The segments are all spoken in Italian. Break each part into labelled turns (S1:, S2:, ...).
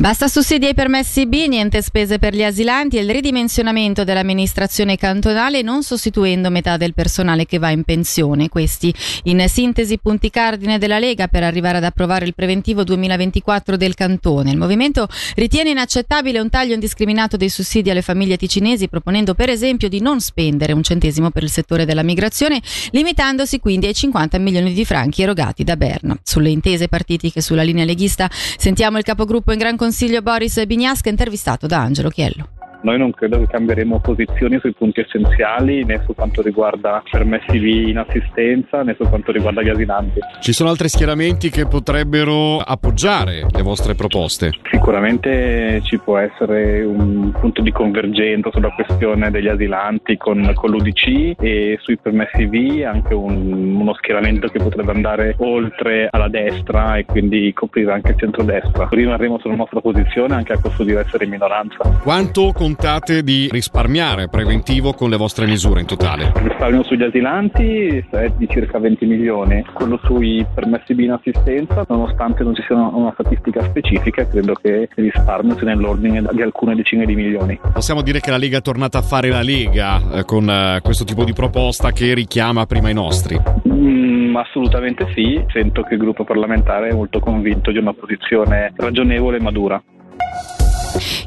S1: Basta sussidi ai permessi B, niente spese per gli asilanti e il ridimensionamento dell'amministrazione cantonale non sostituendo metà del personale che va in pensione. Questi in sintesi punti cardine della Lega per arrivare ad approvare il preventivo 2024 del cantone. Il movimento ritiene inaccettabile un taglio indiscriminato dei sussidi alle famiglie ticinesi proponendo per esempio di non spendere un centesimo per il settore della migrazione limitandosi quindi ai 50 milioni di franchi erogati da Berna. Sulle intese partitiche sulla linea leghista sentiamo il capogruppo in Gran Consiglio Consiglio Boris Bignasca intervistato da Angelo Chiello.
S2: Noi non credo che cambieremo posizioni sui punti essenziali né su quanto riguarda permessi in assistenza né su quanto riguarda gli asilanti.
S3: Ci sono altri schieramenti che potrebbero appoggiare le vostre proposte?
S2: Sicuramente ci può essere un punto di convergenza sulla questione degli asilanti con, con l'UDC e sui permessi V anche un, uno schieramento che potrebbe andare oltre alla destra e quindi coprire anche il centrodestra. Rimarremo sulla nostra posizione anche a costo di essere in minoranza.
S3: Quanto con contate di risparmiare preventivo con le vostre misure in totale?
S2: Il risparmio sugli asilanti è di circa 20 milioni, quello sui permessi in assistenza, nonostante non ci sia una statistica specifica, credo che il risparmio sia nell'ordine di alcune decine di milioni.
S3: Possiamo dire che la Lega è tornata a fare la Lega eh, con eh, questo tipo di proposta che richiama prima i nostri?
S2: Mm, assolutamente sì, sento che il gruppo parlamentare è molto convinto di una posizione ragionevole e madura.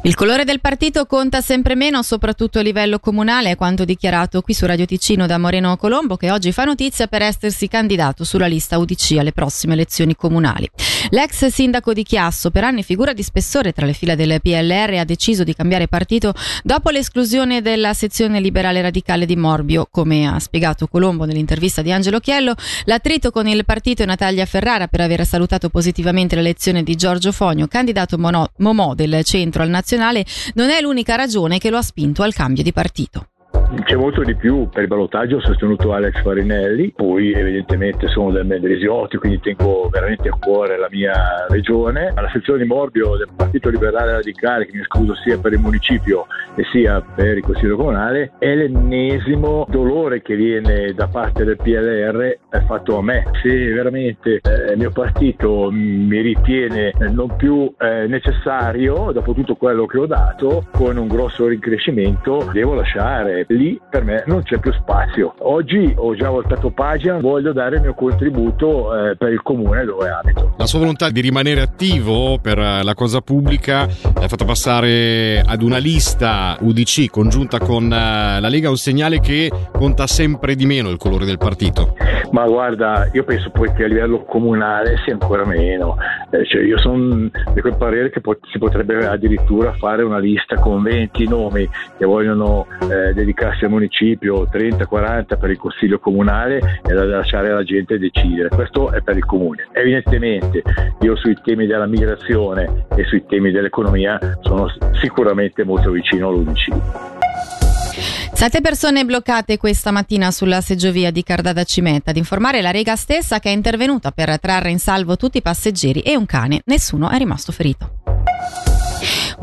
S1: Il colore del partito conta sempre meno, soprattutto a livello comunale, quanto dichiarato qui su Radio Ticino da Moreno Colombo, che oggi fa notizia per essersi candidato sulla lista UDC alle prossime elezioni comunali. L'ex sindaco di Chiasso, per anni figura di spessore tra le fila del PLR, ha deciso di cambiare partito dopo l'esclusione della sezione liberale radicale di Morbio. Come ha spiegato Colombo nell'intervista di Angelo Chiello, l'attrito con il partito è Natalia Ferrara per aver salutato positivamente l'elezione di Giorgio Fogno, candidato mono- Momò del centro al nazionale, non è l'unica ragione che lo ha spinto al cambio di partito.
S4: C'è molto di più, per il ballottaggio ho sostenuto Alex Farinelli, poi evidentemente sono del Mendrisioti, quindi tengo veramente a cuore la mia regione. Alla sezione di Morbio del Partito Liberale Radicale, che mi scuso sia per il municipio e sia per il Consiglio Comunale, è l'ennesimo dolore che viene da parte del PLR fatto a me. Se veramente eh, il mio partito mi ritiene non più eh, necessario, dopo tutto quello che ho dato, con un grosso rincrescimento, devo lasciare lì per me non c'è più spazio. Oggi ho già voltato pagina, voglio dare il mio contributo eh, per il comune dove abito.
S3: La sua volontà di rimanere attivo per eh, la cosa pubblica è fatta passare ad una lista UDC congiunta con eh, la Lega, un segnale che conta sempre di meno il colore del partito.
S4: Ma guarda, io penso poi che a livello comunale sia ancora meno. Eh, cioè io sono di quel parere che pot- si potrebbe addirittura fare una lista con 20 nomi che vogliono eh, dedicarsi al municipio, 30-40 per il consiglio comunale e da lasciare alla gente decidere. Questo è per il comune. Evidentemente io sui temi della migrazione e sui temi dell'economia sono sicuramente molto vicino all'UDC.
S1: Sette persone bloccate questa mattina sulla seggiovia di Cardada Cimetta. Ad informare la Rega stessa che è intervenuta per trarre in salvo tutti i passeggeri e un cane. Nessuno è rimasto ferito.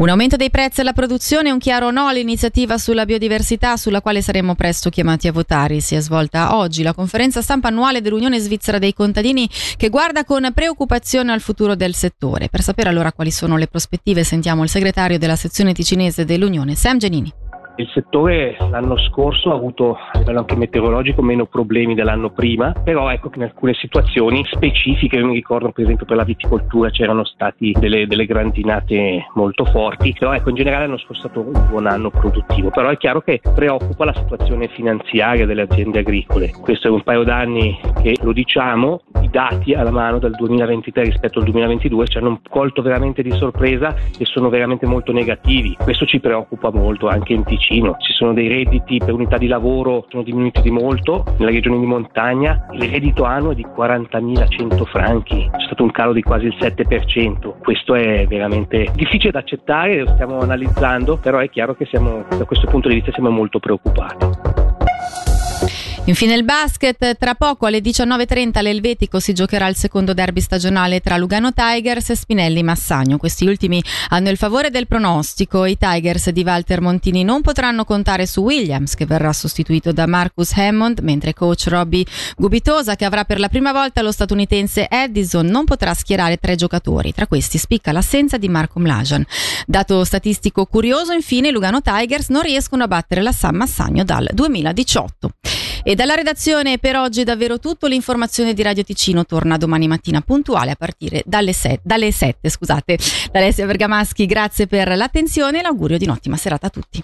S1: Un aumento dei prezzi alla produzione un chiaro no all'iniziativa sulla biodiversità sulla quale saremo presto chiamati a votare. Si è svolta oggi la conferenza stampa annuale dell'Unione Svizzera dei Contadini che guarda con preoccupazione al futuro del settore. Per sapere allora quali sono le prospettive sentiamo il segretario della sezione ticinese dell'Unione, Sam Genini.
S5: Il settore l'anno scorso ha avuto a livello anche meteorologico meno problemi dell'anno prima, però ecco che in alcune situazioni specifiche, io mi ricordo per esempio per la viticoltura c'erano stati delle, delle grandinate molto forti, però ecco in generale l'anno scorso è stato un buon anno produttivo, però è chiaro che preoccupa la situazione finanziaria delle aziende agricole. Questo è un paio d'anni che lo diciamo, i dati alla mano dal 2023 rispetto al 2022 ci hanno colto veramente di sorpresa e sono veramente molto negativi. Questo ci preoccupa molto anche in Ticino. Ci sono dei redditi per unità di lavoro sono diminuiti di molto nella regione di montagna. Il reddito annuo è di 40.100 franchi, c'è stato un calo di quasi il 7%. Questo è veramente difficile da accettare, lo stiamo analizzando, però è chiaro che siamo, da questo punto di vista siamo molto preoccupati.
S1: Infine il basket, tra poco alle 19.30 all'Elvetico si giocherà il secondo derby stagionale tra Lugano Tigers e Spinelli Massagno. Questi ultimi hanno il favore del pronostico. I Tigers di Walter Montini non potranno contare su Williams che verrà sostituito da Marcus Hammond, mentre coach Robbie Gubitosa che avrà per la prima volta lo statunitense Edison non potrà schierare tre giocatori. Tra questi spicca l'assenza di Marco Mlajan. Dato statistico curioso, infine i Lugano Tigers non riescono a battere la San Massagno dal 2018. E dalla redazione per oggi è davvero tutto. L'informazione di Radio Ticino torna domani mattina puntuale a partire dalle 7. Dalle 7 scusate. Da Alessia Bergamaschi, grazie per l'attenzione e l'augurio di un'ottima serata a tutti.